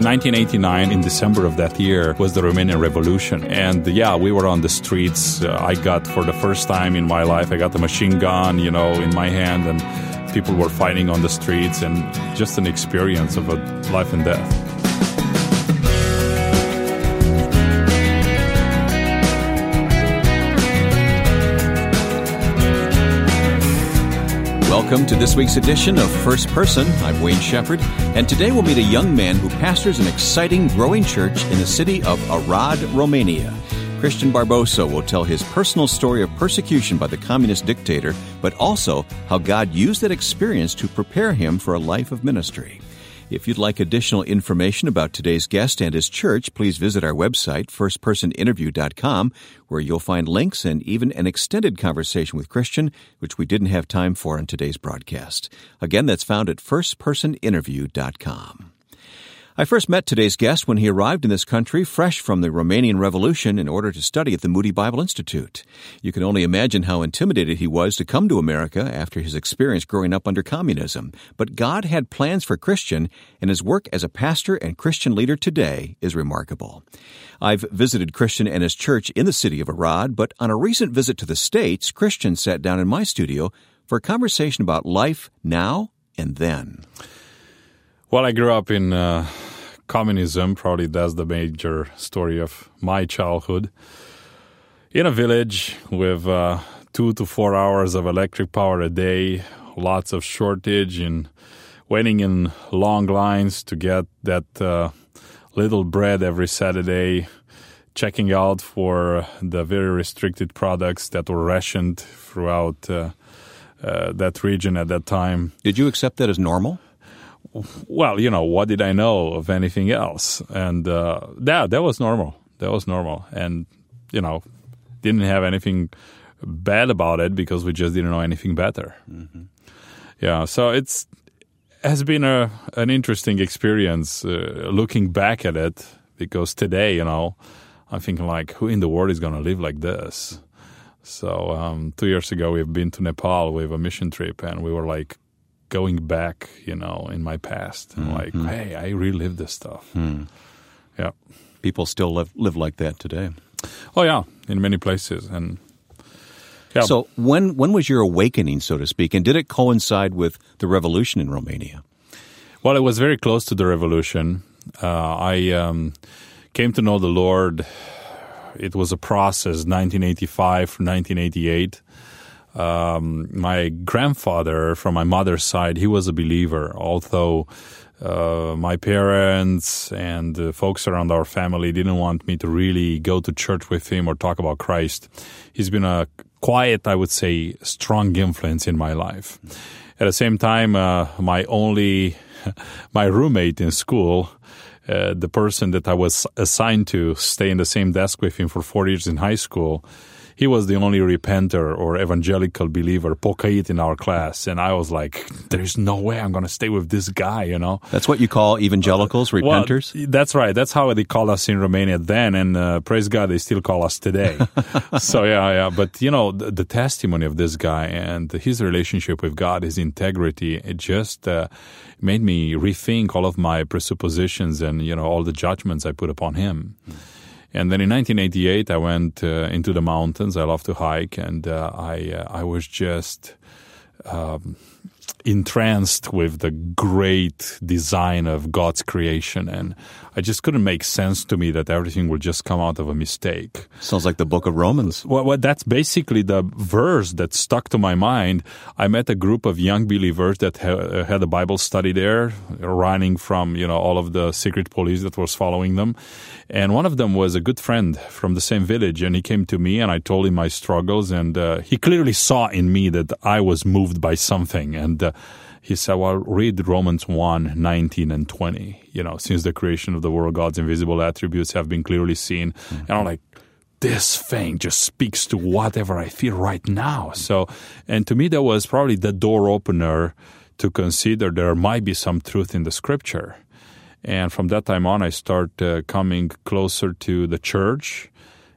1989, in December of that year, was the Romanian Revolution. And yeah, we were on the streets. Uh, I got, for the first time in my life, I got a machine gun, you know, in my hand, and people were fighting on the streets, and just an experience of a life and death. Welcome to this week's edition of First Person. I'm Wayne Shepherd, and today we'll meet a young man who pastors an exciting, growing church in the city of Arad, Romania. Cristian Barbosu will tell his personal story of persecution by the communist dictator, but also how God used that experience to prepare him for a life of ministry. If you'd like additional information about today's guest and his church, please visit our website, firstpersoninterview.com, where you'll find links and even an extended conversation with Cristian, which we didn't have time for in today's broadcast. Again, that's found at firstpersoninterview.com. I first met today's guest when he arrived in this country fresh from the Romanian Revolution in order to study at the Moody Bible Institute. You can only imagine how intimidated he was to come to America after his experience growing up under communism. But God had plans for Cristian, and his work as a pastor and Christian leader today is remarkable. I've visited Cristian and his church in the city of Arad, but on a recent visit to the States, Cristian sat down in my studio for a conversation about life now and then. Well, I grew up in uh, communism. Probably that's the major story of my childhood. In a village with uh, two to four hours of electric power a day, lots of shortage, and waiting in long lines to get that uh, little bread every Saturday, checking out for the very restricted products that were rationed throughout uh, uh, that region at that time. Did you accept that as normal? Well, you know, what did I know of anything else? And uh, that that was normal. That was normal, and you know, didn't have anything bad about it because we just didn't know anything better. Mm-hmm. Yeah, so it's has been a an interesting experience uh, looking back at it because today, you know, I'm thinking like, who in the world is going to live like this? So um, two years ago, we've been to Nepal with a mission trip, and we were like going back, you know, in my past and mm-hmm. like, hey, I relived this stuff. Mm. Yeah. People still live live like that today. Oh yeah, in many places and yeah. So when when was your awakening, so to speak, and did it coincide with the revolution in Romania? Well, it was very close to the revolution. Uh, I um, came to know the Lord. It was a process, 1985 1988. Um, my grandfather from my mother's side, he was a believer, although uh, my parents and folks around our family didn't want me to really go to church with him or talk about Christ. He's been a quiet, I would say, strong influence in my life. At the same time, uh, my only, my roommate in school, uh, the person that I was assigned to stay in the same desk with him for four years in high school, he was the only repenter or evangelical believer, pocăit in our class. And I was like, there's no way I'm going to stay with this guy, you know? That's what you call evangelicals, uh, repenters? Well, that's right. That's how they called us in Romania then. And uh, praise God, they still call us today. so, yeah, yeah. But, you know, the, the, testimony of this guy and his relationship with God, his integrity, it just uh, made me rethink all of my presuppositions and, you know, all the judgments I put upon him. Mm. And then in 1988, I went uh, into the mountains. I love to hike, and uh, I uh, I was just um, entranced with the great design of God's creation, and I just couldn't make sense to me that everything would just come out of a mistake. Sounds like the book of Romans. Well, well, that's basically the verse that stuck to my mind. I met a group of young believers that ha- had a Bible study there, running from you know all of the secret police that was following them, and one of them was a good friend from the same village, and he came to me and I told him my struggles, and uh, he clearly saw in me that I was moved by something, and uh, he said, well, read Romans 1, 19 and 20. You know, since the creation of the world, God's invisible attributes have been clearly seen. Mm-hmm. And I'm like, this thing just speaks to whatever I feel right now. So, and to me, that was probably the door opener to consider there might be some truth in the scripture. And from that time on, I start uh, coming closer to the church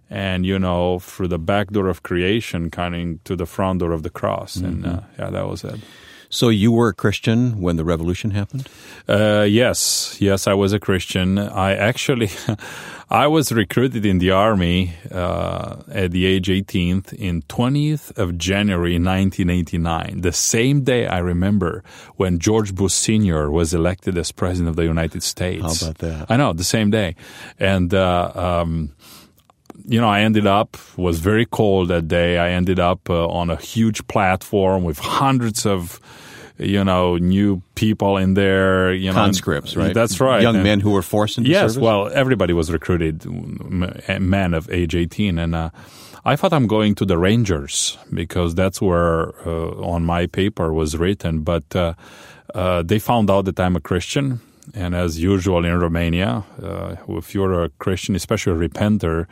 and, you know, through the back door of creation, coming to the front door of the cross. Mm-hmm. And uh, yeah, that was it. So you were a Christian when the revolution happened? Uh, yes, yes, I was a Christian. I actually, I was recruited in the army uh, at the age 18th in 20th of January 1989. The same day I remember when George Bush Sr. was elected as president of the United States. How about that? I know the same day, and. Uh, um, you know, I ended up was very cold that day. I ended up uh, on a huge platform with hundreds of you know, new people in there, you know, conscripts, right? That's right. Young and, men who were forced into yes, service. well, everybody was recruited, men of age eighteen, and uh, I thought I'm going to the Rangers because that's where uh, on my paper was written, but uh, uh they found out that I'm a Christian. And as usual in Romania, uh, if you're a Christian, especially a repenter,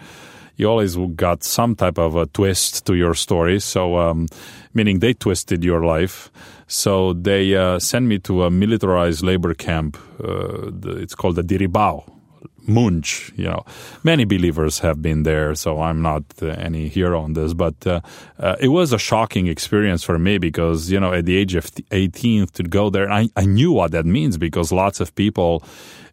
you always got some type of a twist to your story. So, um, meaning they twisted your life. So they uh, sent me to a militarized labor camp. Uh, it's called the Diribau. Munch, you know, many believers have been there, so I'm not uh, any hero on this. But uh, uh, it was a shocking experience for me because, you know, at the age of 18 to go there, I, I knew what that means because lots of people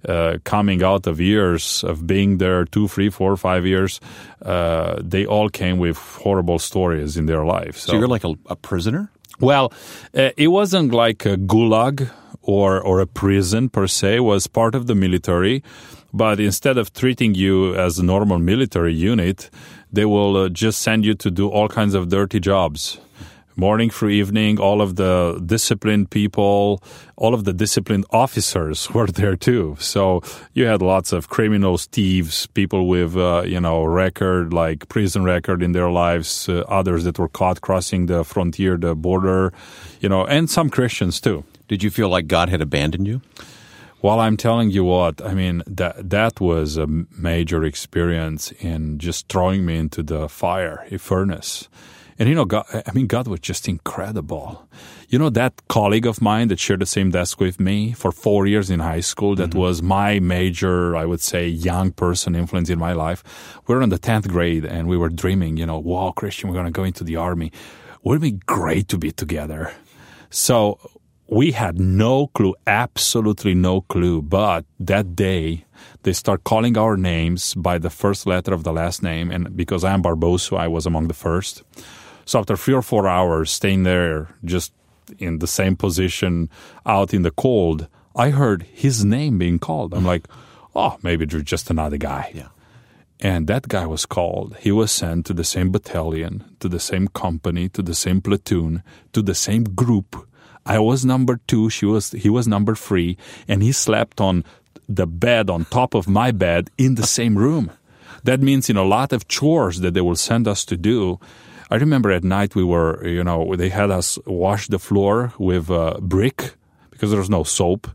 uh, coming out of years of being there two, three, four, five years, uh, they all came with horrible stories in their life. So, so you're like a, a prisoner? Well, uh, it wasn't like a gulag or or a prison per se. It was part of the military, but instead of treating you as a normal military unit, they will uh, just send you to do all kinds of dirty jobs morning through evening. All of the disciplined people, all of the disciplined officers were there too. So you had lots of criminals, thieves, people with uh, you know record like prison record in their lives, uh, others that were caught crossing the frontier, the border, you know, and some Christians too. Did you feel like God had abandoned you? Well, I'm telling you what, I mean, that, that was a major experience in just throwing me into the fire, a furnace. And you know, God, I mean, God was just incredible. You know, that colleague of mine that shared the same desk with me for four years in high school, that mm-hmm. was my major, I would say, young person influence in my life. We were in the 10th grade and we were dreaming, you know, wow, Cristian, we're going to go into the army. Wouldn't it be great to be together? So we had no clue, absolutely no clue. But that day, they start calling our names by the first letter of the last name. And because I am Barbosu, I was among the first. So after three or four hours staying there, just in the same position out in the cold, I heard his name being called. I'm like, oh, maybe there's just another guy. Yeah. And that guy was called. He was sent to the same battalion, to the same company, to the same platoon, to the same group. I was number two. She was. He was number three, and he slept on the bed on top of my bed in the same room. That means in a lot of chores that they will send us to do, I remember at night we were, you know, they had us wash the floor with uh, brick because there was no soap,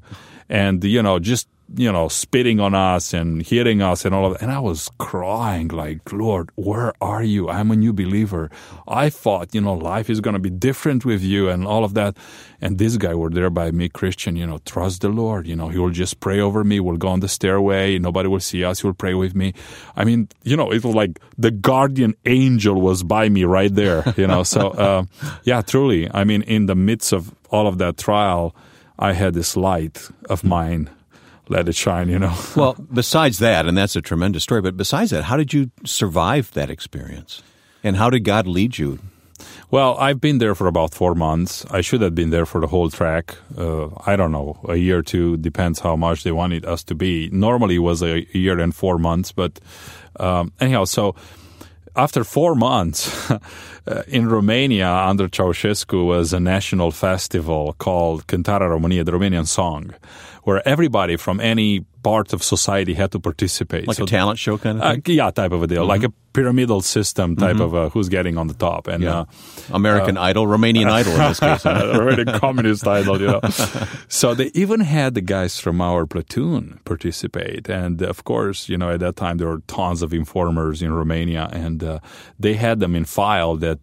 and you know, just you know, spitting on us and hitting us and all of that. And I was crying like, Lord, where are you? I'm a new believer. I thought, you know, life is going to be different with you and all of that. And this guy were there by me, Cristian, you know, trust the Lord. You know, he will just pray over me. We'll go on the stairway. Nobody will see us. He will pray with me. I mean, you know, it was like the guardian angel was by me right there, you know. so, uh, yeah, truly. I mean, in the midst of all of that trial, I had this light of mine let it shine, you know. well, besides that, and that's a tremendous story, but besides that, how did you survive that experience? And how did God lead you? Well, I've been there for about four months. I should have been there for the whole track. Uh, I don't know, a year or two, depends how much they wanted us to be. Normally it was a year and four months, but um, anyhow, so after four months uh, in Romania under Ceausescu was a national festival called Cântarea Romania, the Romanian song where everybody from any part of society had to participate. Like so, a talent show kind of uh, thing? Uh, yeah, type of a deal. Mm-hmm. Like a pyramidal system type mm-hmm. of uh, who's getting on the top. And yeah. uh, American uh, Idol, Romanian Idol in this case. Romanian communist idol, you know. so they even had the guys from our platoon participate. And of course, you know, at that time there were tons of informers in Romania and uh, they had them in file that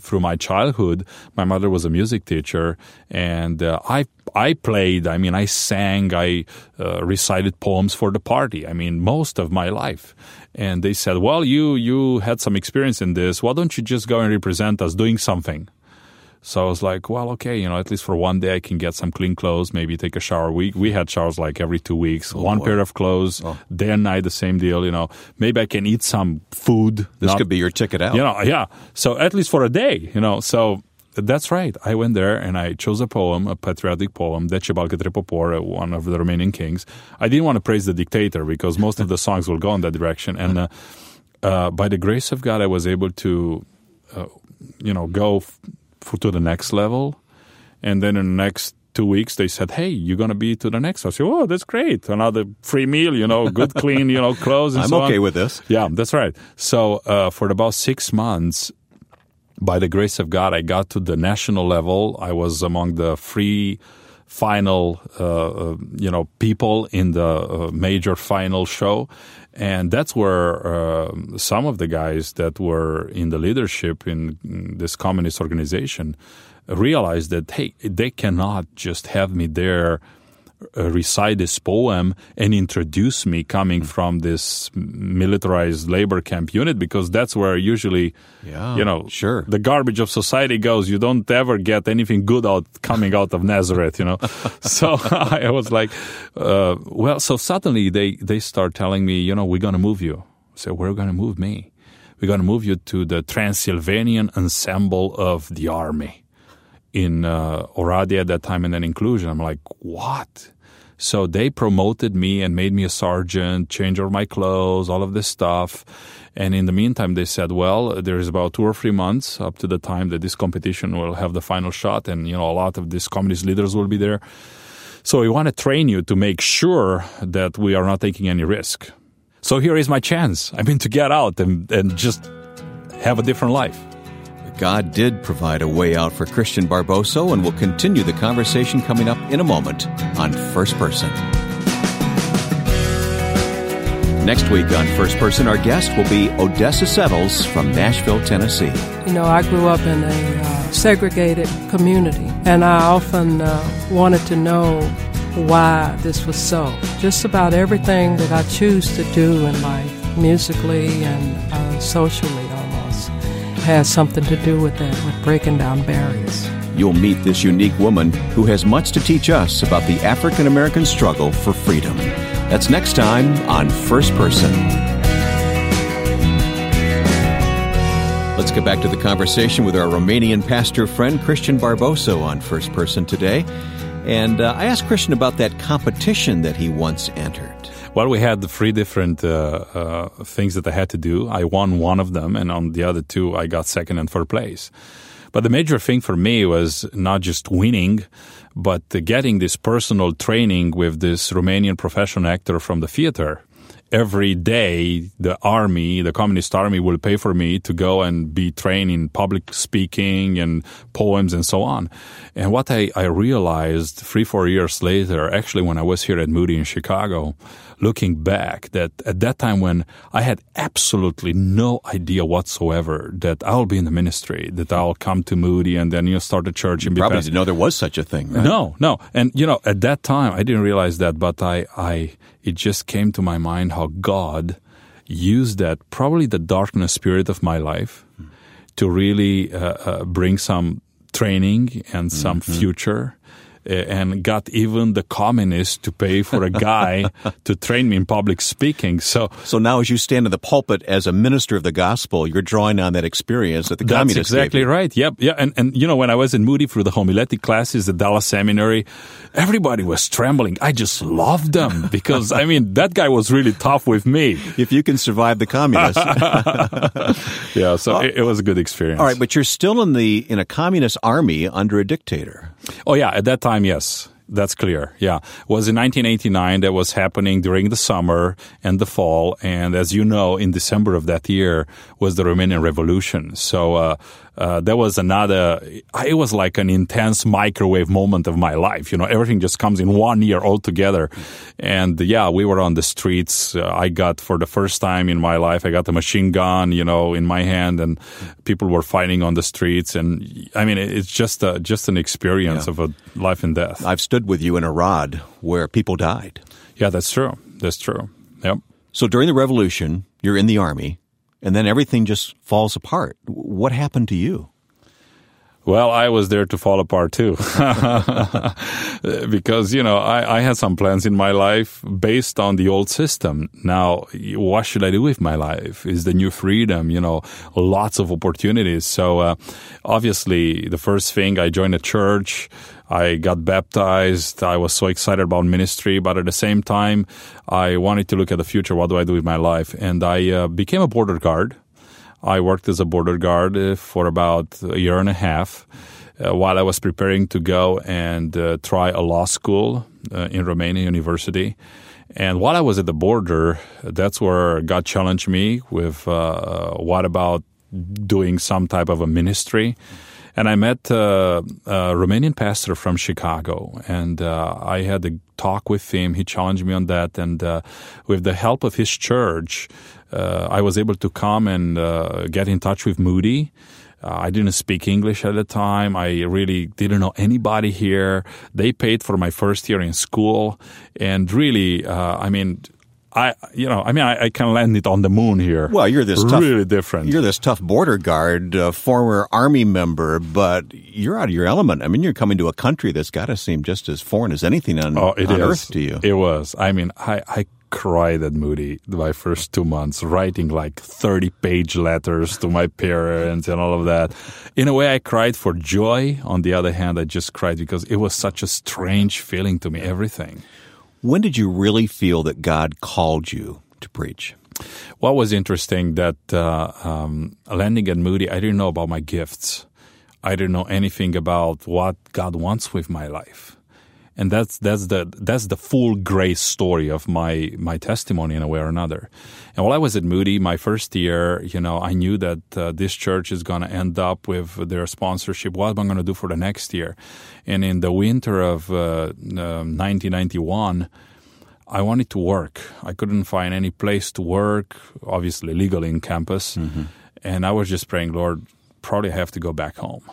through my childhood, my mother was a music teacher and I I played, I mean, I sang, I uh, recited poems for the party. I mean, most of my life. And they said, well, you, you had some experience in this. Why don't you just go and represent us doing something? So I was like, well, okay, you know, at least for one day I can get some clean clothes, maybe take a shower. We we had showers like every two weeks, Oh, one boy. pair of clothes, day and night, the same deal. You know, maybe I can eat some food. This not- could be your ticket out. you know, yeah. So at least for a day, you know. So that's right. I went there and I chose a poem, a patriotic poem, Decebal către popor, uh, one of the Romanian kings. I didn't want to praise the dictator because most of the songs will go in that direction. And uh, uh, by the grace of God, I was able to, uh, you know, go f- f- to the next level. And then in the next two weeks, they said, "Hey, you're going to be to the next." I said, "Oh, that's great! Another free meal, you know, good, clean, you know, clothes." And I'm so okay on. with this. Yeah, that's right. So uh, for about six months, by the grace of God, I got to the national level. I was among the free final, uh, uh, you know, people in the uh, major final show, and that's where uh, some of the guys that were in the leadership in, this communist organization realized that hey, they cannot just have me there recite this poem and introduce me coming from this militarized labor camp unit because that's where usually Yeah, you know sure. the garbage of society goes. You don't ever get anything good out coming out of nazareth you know? So i was like uh, well so suddenly they they start telling me you know we're going to move you. So we're going to move me. We're going to move you to the transylvanian ensemble of the army in uh, Oradea at that time and then inclusion. I'm like, what? So they promoted me and made me a sergeant, changed all my clothes, all of this stuff. And in the meantime, they said, well, there's about two or three months up to the time that this competition will have the final shot. And, you know, a lot of these communist leaders will be there. So we want to train you to make sure that we are not taking any risk. So here is my chance. I mean, to get out and, and just have a different life. God did provide a way out for Cristian Barbosu, and we'll continue the conversation coming up in a moment on First Person. Next week on First Person, our guest will be Odessa Settles from Nashville, Tennessee. You know, I grew up in a uh, segregated community, and I often uh, wanted to know why this was so. Just about everything that I choose to do in life, musically and uh, socially has something to do with that, with breaking down barriers. You'll meet this unique woman who has much to teach us about the African American struggle for freedom. That's next time on First Person. Let's get back to the conversation with our Romanian pastor friend Cristian Barbosu on First Person today. And uh, I asked Cristian about that competition that he once entered. Well, we had three different uh, uh, things that I had to do. I won one of them, and on the other two, I got second and third place. But the major thing for me was not just winning, but getting this personal training with this Romanian professional actor from the theater. Every day, the army, the communist army, will pay for me to go and be trained in public speaking and poems and so on. And what I, I realized three, four years later, actually, when I was here at Moody in Chicago, looking back, that at that time when I had absolutely no idea whatsoever that I'll be in the ministry, that I'll come to Moody and then you know, start a church and be Probably pastor. didn't know there was such a thing, right? No, no. And you know, at that time I didn't realize that, but I I it just came to my mind how God used that probably the darkness spirit of my life to really uh, uh, bring some training and some future uh, Uh, and got even the communists to pay for a guy to train me in public speaking. So So now, as you stand in the pulpit as a minister of the gospel, you're drawing on that experience that the That's communists gave exactly right. Yep. Yeah. And, and, you know, when I was in Moody through the homiletic classes at Dallas Seminary, everybody was trembling. I just loved them because, I mean, that guy was really tough with me. If you can survive the communists. Yeah. So it, it was a good experience. All right, but you're still in the in a communist army under a dictator. Oh, yeah. At that time, yes. That's clear. Yeah. It was in 1989 that was happening during the summer and the fall. And as you know, in December of that year was the Romanian Revolution. So, uh, uh, that was another, it was like an intense microwave moment of my life. You know, everything just comes in one year all together. And yeah, we were on the streets. Uh, I got, for the first time in my life, I got a machine gun, you know, in my hand and people were fighting on the streets. And I mean, it's just a, just an experience Yeah. of a life and death. I've stood with you in Arad where people died. Yeah, that's true. That's true. Yep. So during the revolution, you're in the army, and then everything just falls apart. What happened to you? Well, I was there to fall apart too. because, you know, I, I, had some plans in my life based on the old system. Now, what should I do with my life? Is the new freedom, you know, lots of opportunities. So, uh, obviously, the first thing I joined a church. I got baptized. I was so excited about ministry, but at the same time, I wanted to look at the future. What do I do with my life? And I uh, became a border guard I worked as a border guard uh, for about a year and a half uh, while I was preparing to go and uh, try a law school uh, in Romania University. And while I was at the border, that's where God challenged me with uh, what about doing some type of a ministry. And I met uh, a Romanian pastor from Chicago, and I had a talk with him. He challenged me on that, and with the help of his church, uh, I was able to come and uh, get in touch with Moody. Uh, I didn't speak English at the time. I really didn't know anybody here. They paid for my first year in school, and really, uh, I mean, I, you know, I mean, I, I, can land it on the moon here. Well, you're this really tough, different. You're this tough border guard, uh, former army member, but you're out of your element. I mean, you're coming to a country that's got to seem just as foreign as anything on, oh, on earth to you. It was. I mean, I, I cried at Moody my first two months, writing like 30 page letters to my parents and all of that. In a way, I cried for joy. On the other hand, I just cried because it was such a strange feeling to me, everything. When did you really feel that God called you to preach? What was interesting that uh, um, landing at Moody, I didn't know about my gifts. I didn't know anything about what God wants with my life and that's that's the that's the full grace story of my my testimony in a way or another. And while I was at Moody, my first year, you know, I knew that uh, this church is going to end up with their sponsorship. What am I going to do for the next year? And in the winter of uh, 1991. Um, I wanted to work. I couldn't find any place to work, obviously legally in campus. Mm-hmm. And I was just praying, Lord, probably have to go back home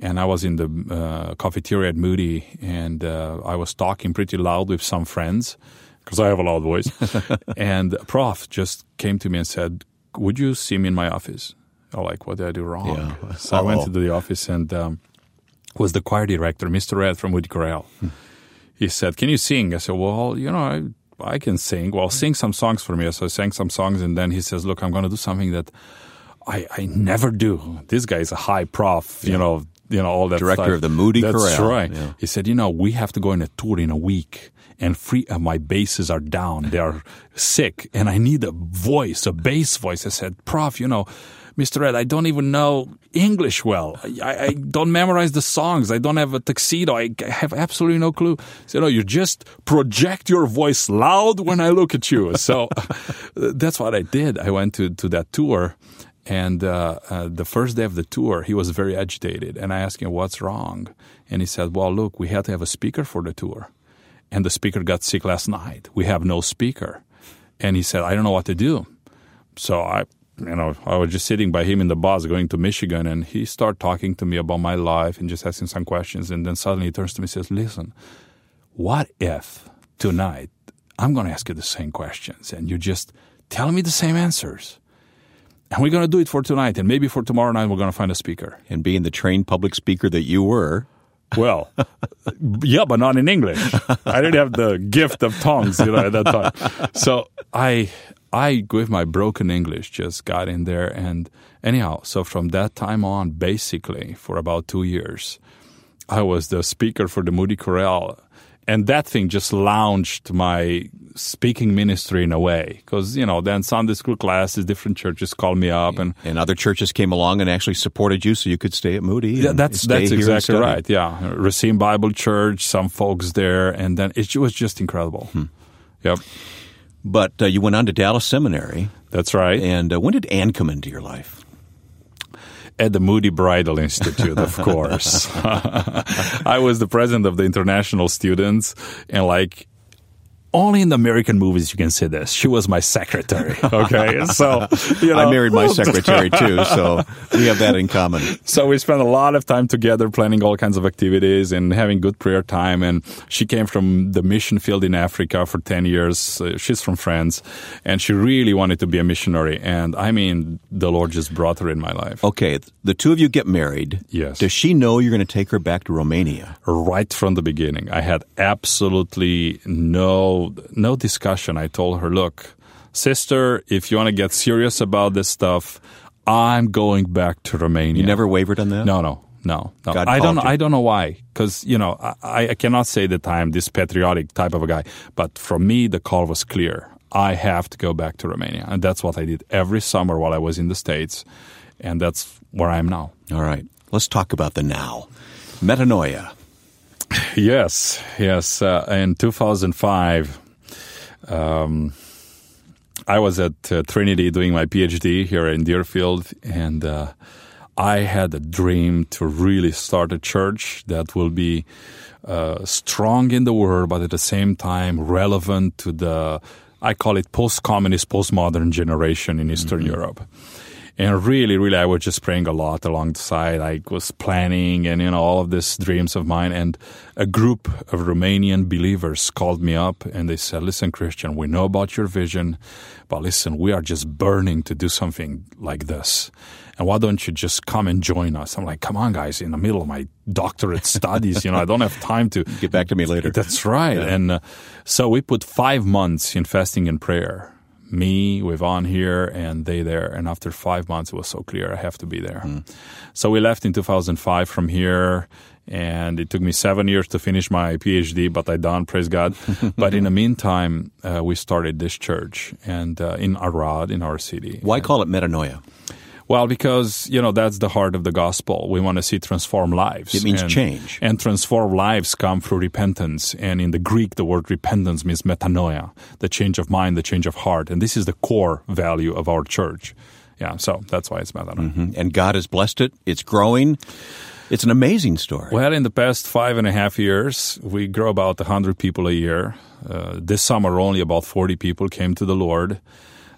and I was in the uh, cafeteria at Moody, and uh, I was talking pretty loud with some friends because I have a loud voice. and prof just came to me and said, "Would you see me in my office?" I'm like, "What did I do wrong?" Yeah. So Uh-oh. I went to the office and um, was the choir director, Mr. Red from Moody Chorale. Hmm. He said, "Can you sing?" I said, "Well, you know, I, I can sing. Well, sing some songs for me." So I sang some songs, and then he says, "Look, I'm going to do something that." I, I never do. This guy is a high prof, you know, you know all that director stuff. of the Moody That's Chorale. right. Yeah. He said, you know, we have to go on a tour in a week, and three of uh, my basses are down. They are sick, and I need a voice, a bass voice. I said, Prof, you know. Mr. Ed, I don't even know English well. I, I, don't memorize the songs. I don't have a tuxedo. I have absolutely no clue. So, you know, you just project your voice loud when I look at you. So that's what I did. I went to, to that tour and uh, uh, the first day of the tour, he was very agitated. And I asked him, What's wrong? And he said, Well, look, we had to have a speaker for the tour. And the speaker got sick last night. We have no speaker. And he said, I don't know what to do. So I, you know, I was just sitting by him in the bus going to Michigan, and he started talking to me about my life and just asking some questions. And then suddenly he turns to me and says, Listen, what if tonight I'm going to ask you the same questions and you just tell me the same answers? And we're going to do it for tonight, and maybe for tomorrow night, we're going to find a speaker. And being the trained public speaker that you were, well, yeah, but not in English. I didn't have the gift of tongues, you know, at that time. So I, I, with my broken English, just got in there, and anyhow, so from that time on, basically for about two years, I was the speaker for the Moody Chorale and that thing just launched my speaking ministry in a way. Because you know then sunday school classes different churches called me up and and other churches came along and actually supported you so you could stay at moody yeah that's that's exactly right. Yeah. Racine bible church some folks there and then it was just incredible. Hmm. yep. But uh, you went on to dallas seminary. That's right. And uh, when did anne come into your life at the Moody Bridal Institute, of course. I was the president of the international students, and like only in the American movies you can say this. She was my secretary. Okay, so you know, I married my secretary too, so we have that in common. So we spent a lot of time together planning all kinds of activities and having good prayer time. And she came from the mission field in Africa for 10 years. Uh, she's from France and she really wanted to be a missionary. And I mean, the Lord just brought her in my life. Okay, the two of you get married. Yes. Does she know you're going to take her back to Romania? Right from the beginning, I had absolutely no, no discussion. I told her, look, sister, if you want to get serious about this stuff, I'm going back to Romania. You never wavered on that? No, no, no, no. God I don't. you. I don't know why. Because you know, I, I cannot say that I'm this patriotic type of a guy. But for me, the call was clear. I have to go back to Romania, and that's what I did every summer while I was in the states, and that's where I am now. All right. Let's talk about the now. Metanoia. Yes, yes. Uh, in 2005, um, I was at uh, Trinity doing my PhD here in Deerfield, and uh, I had a dream to really start a church that will be uh, strong in the word, but at the same time relevant to the, I call it post-communist, postmodern generation in Eastern Europe. And really, really, I was just praying a lot alongside. I was planning and, you know, all of these dreams of mine. And a group of Romanian believers called me up and they said, listen, Cristian, we know about your vision, but listen, we are just burning to do something like this. And why don't you just come and join us? I'm like, come on, guys, in the middle of my doctorate studies, you know, I don't have time to Get back to me later. that's right. And uh, so we put five months in fasting and prayer. Me with on here and they there. And after five months, it was so clear I have to be there. So we left in 2005 from here. And it took me seven years to finish my PhD, but I done, praise God. but in the meantime, uh, we started this church and uh, in Arad, in our city. Why call it metanoia? Well, because you know that's the heart of the gospel. We want to see transform lives. It means and, change. and transform lives come through repentance. And in the Greek, the word repentance means metanoia, the change of mind, the change of heart. And this is the core value of our church. Yeah, so that's why it's metanoia. Mhm. And God has blessed it. It's growing. It's an amazing story. Well, in the past five and a half years, we grow about 100 people a year. Uh, this summer, only about 40 people came to the Lord.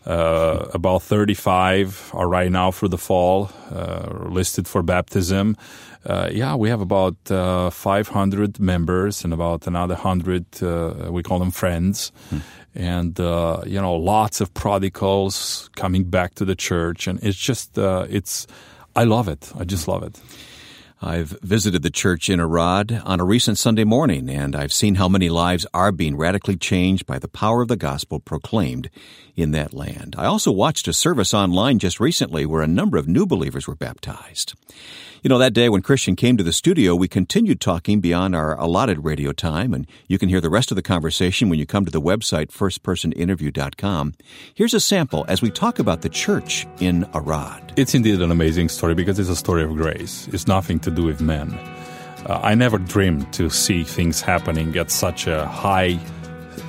Uh, about 35 are right now for the fall, uh, listed for baptism. Uh, yeah, we have about uh, 500 members and about another 100, uh, we call them friends. And, uh, you know, lots of prodigals coming back to the church. And it's just, uh, it's, I love it. I just love it. I've visited the church in Arad on a recent Sunday morning, and I've seen how many lives are being radically changed by the power of the gospel proclaimed in that land. I also watched a service online just recently where a number of new believers were baptized. You know, that day when Cristian came to the studio, we continued talking beyond our allotted radio time, and you can hear the rest of the conversation when you come to the website firstpersoninterview.com. Here's a sample as we talk about the church in Arad. It's indeed an amazing story because it's a story of grace. It's nothing to do with men. Uh, I never dreamed to see things happening at such a high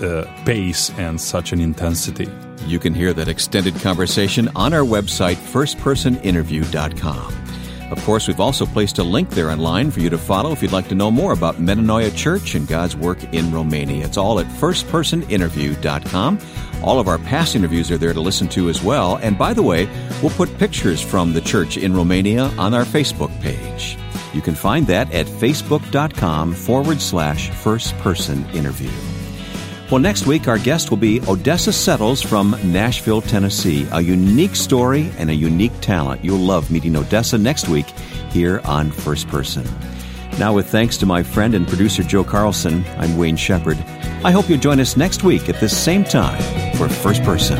uh, pace and such an intensity. You can hear that extended conversation on our website, firstpersoninterview.com. Of course, we've also placed a link there online for you to follow if you'd like to know more about Metanoia Church and God's work in Romania. It's all at firstpersoninterview.com. All of our past interviews are there to listen to as well. And by the way, we'll put pictures from the church in Romania on our Facebook page. You can find that at facebook.com forward slash first person interview. Well, next week, our guest will be Odessa Settles from Nashville, Tennessee. A unique story and a unique talent. You'll love meeting Odessa next week here on First Person. Now, with thanks to my friend and producer Joe Carlson, I'm Wayne Shepherd. I hope you'll join us next week at this same time for First Person.